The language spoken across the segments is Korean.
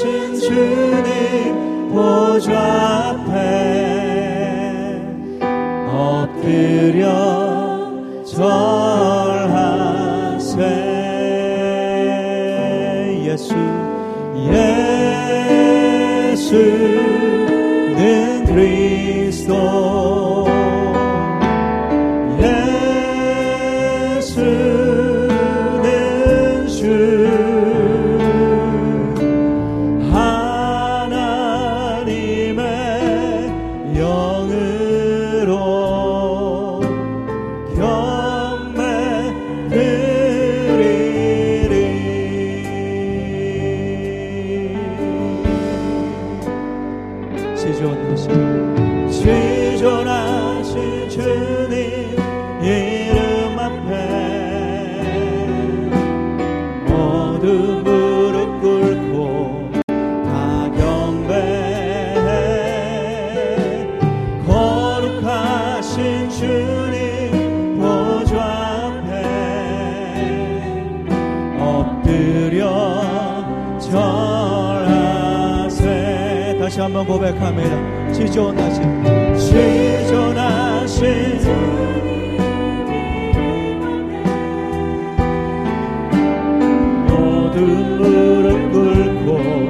크신 주님 보좌 앞에 엎드려 저 영광을 한번 고백합니다. 지존하신 지존하신 모든 무릎 꿇고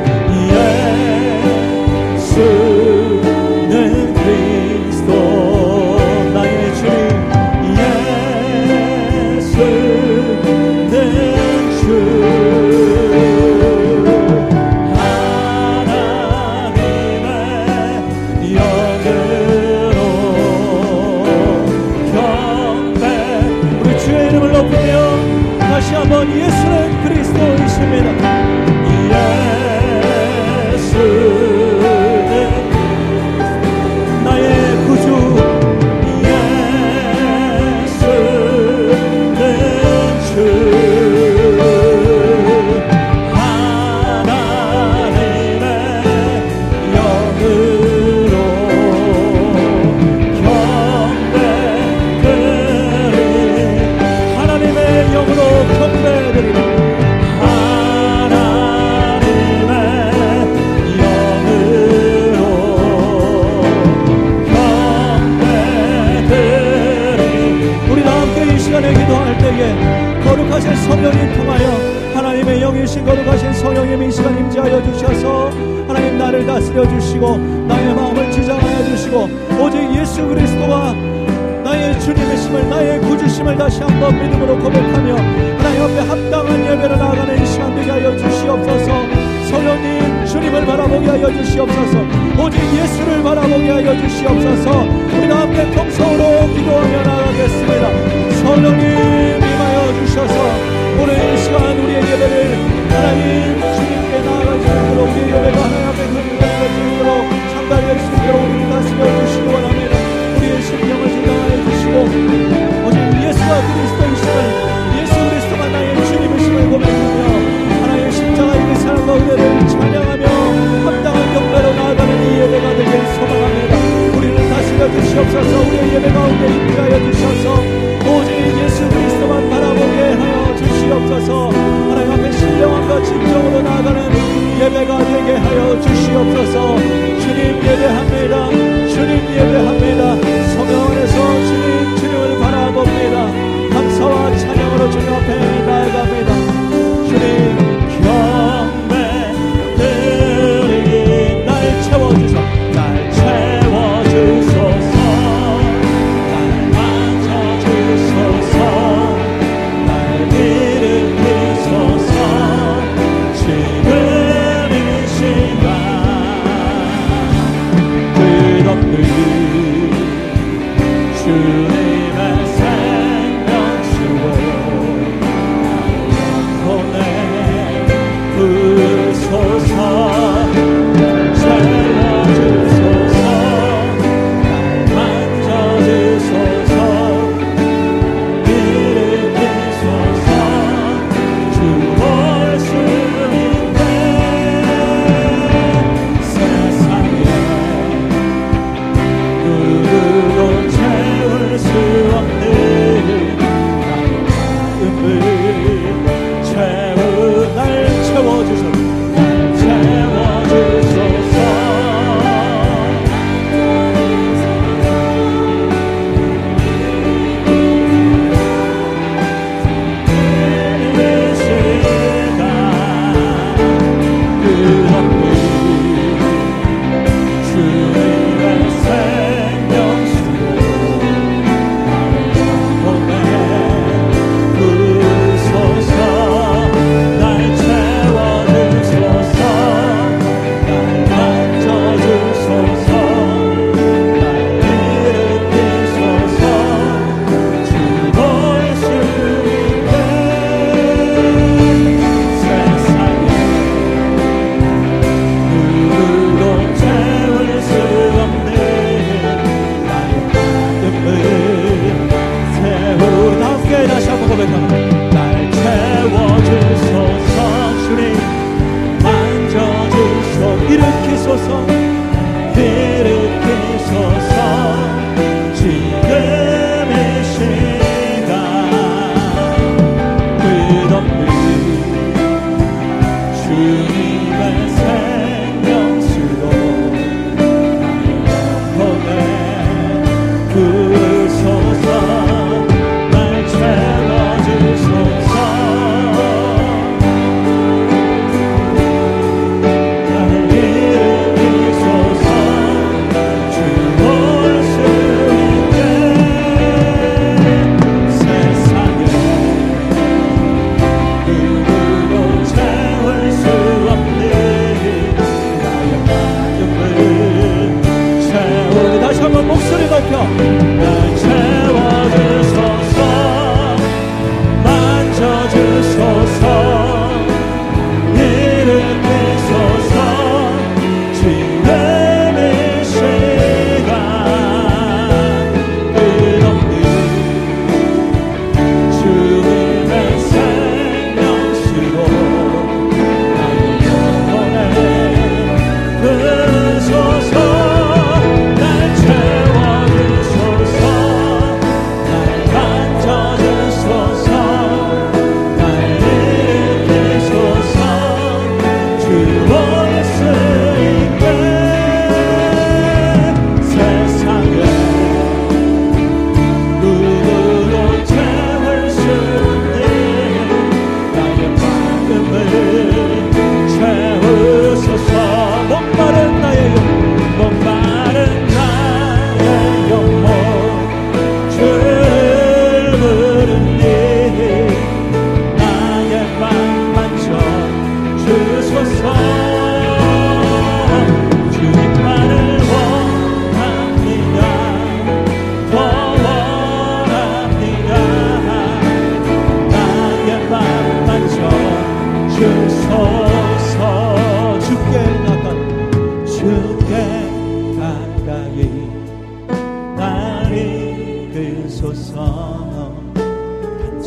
거룩하신 성령님 통하여 하나님의 영이신 거룩하신 성령님 이 시간 임재하여 주셔서 하나님 나를 다스려 주시고 나의 마음을 주장하여 주시고 오직 예수 그리스도와 나의 주님의심을 나의 구주심을 다시 한번 믿음으로 고백하며 하나님 앞에 합당한 예배를 나아가는 이 시간 되게 하여 주시옵소서. 성령님 주님을 바라보게 하여 주시옵소서. 오직 예수를 바라보게 하여 주시옵소서. 우리가 함께 통성으로 기도하며 나아가겠습니다. 성령님! 주셔서. 오늘 이 시간 우리의 예배를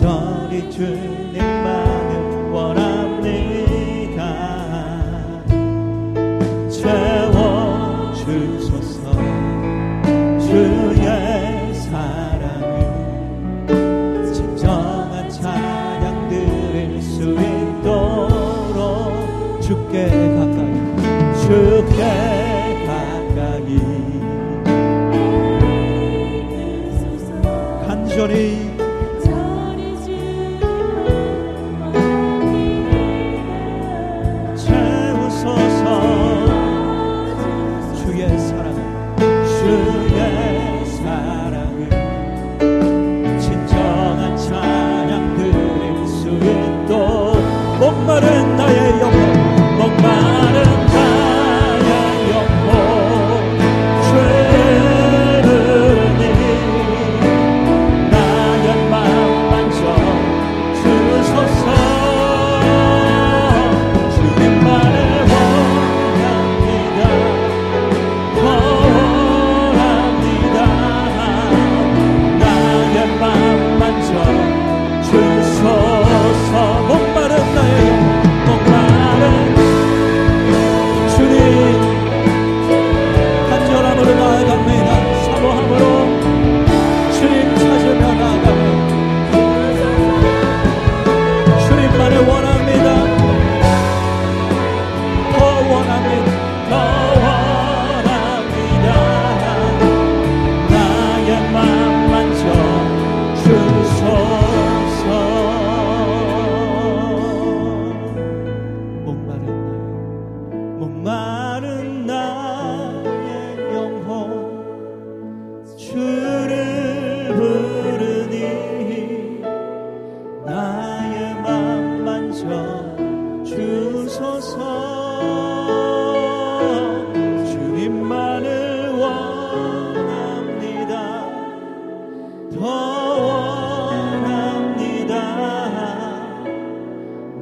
저리 주님.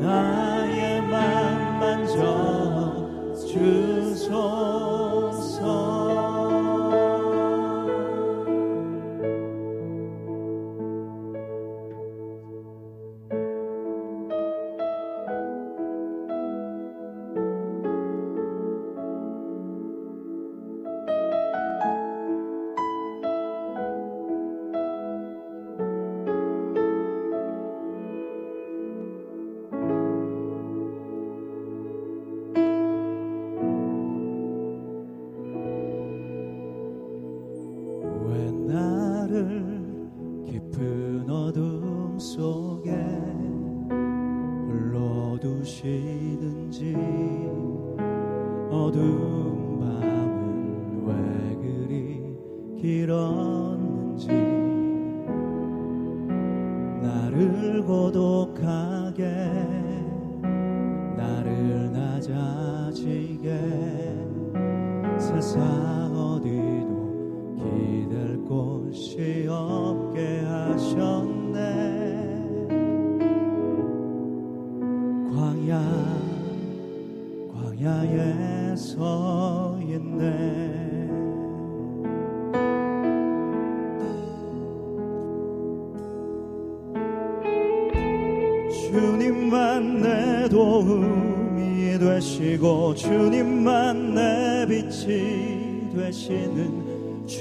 나의 맘만 져 주소 끝이 없게 하셨네. 광야 광야에 서 있네. 주님만 내 도움이 되시고 주님만 내 빛이 되시는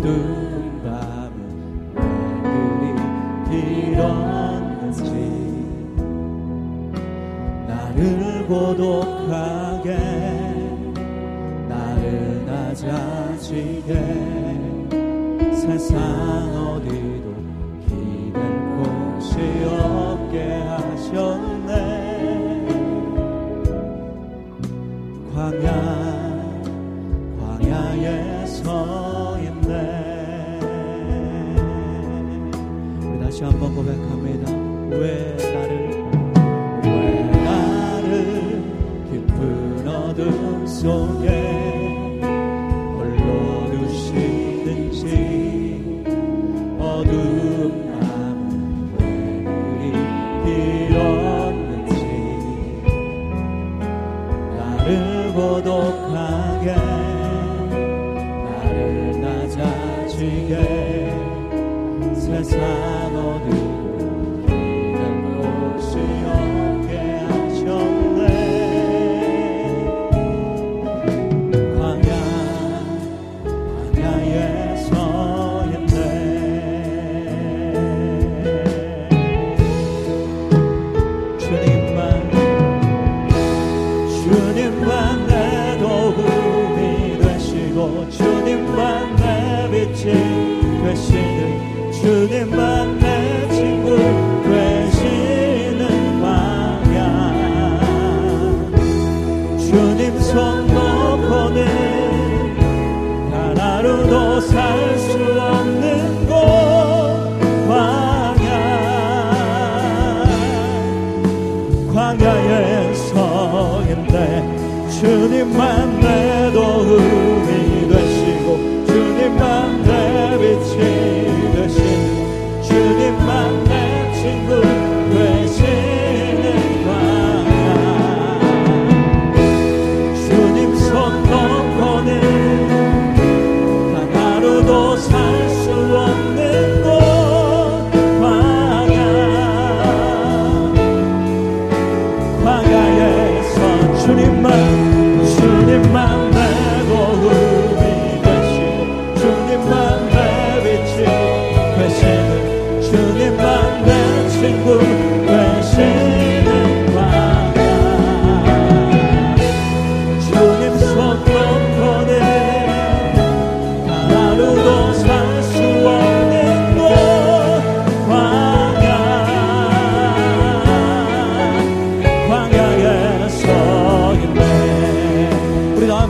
밤은 왜 그리 길었는지. 나를 고독하게 나를 낮아지게 한번 고백합니다. 왜 나를 왜 나를 깊은 어둠 속에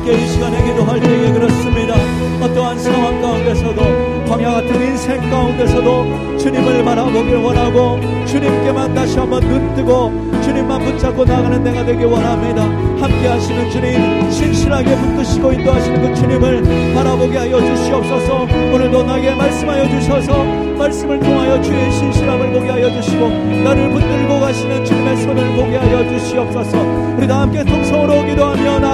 함께 이 시간에 기도할 때에 그렇습니다. 어떠한 상황 가운데서도 광야 같은 인생 가운데서도 주님을 바라보길 원하고 주님께만 다시 한번 눈 뜨고 주님만 붙잡고 나가는 내가 되길 원합니다. 함께 하시는 주님 신실하게 붙드시고 인도하시는 그 주님을 바라보게 하여 주시옵소서. 오늘도 나에게 말씀하여 주셔서 말씀을 통하여 주의 신실함을 보게 하여 주시고 나를 붙들고 가시는 주님의 손을 보게 하여 주시옵소서. 우리 다 함께 통성으로 기도하며 나아가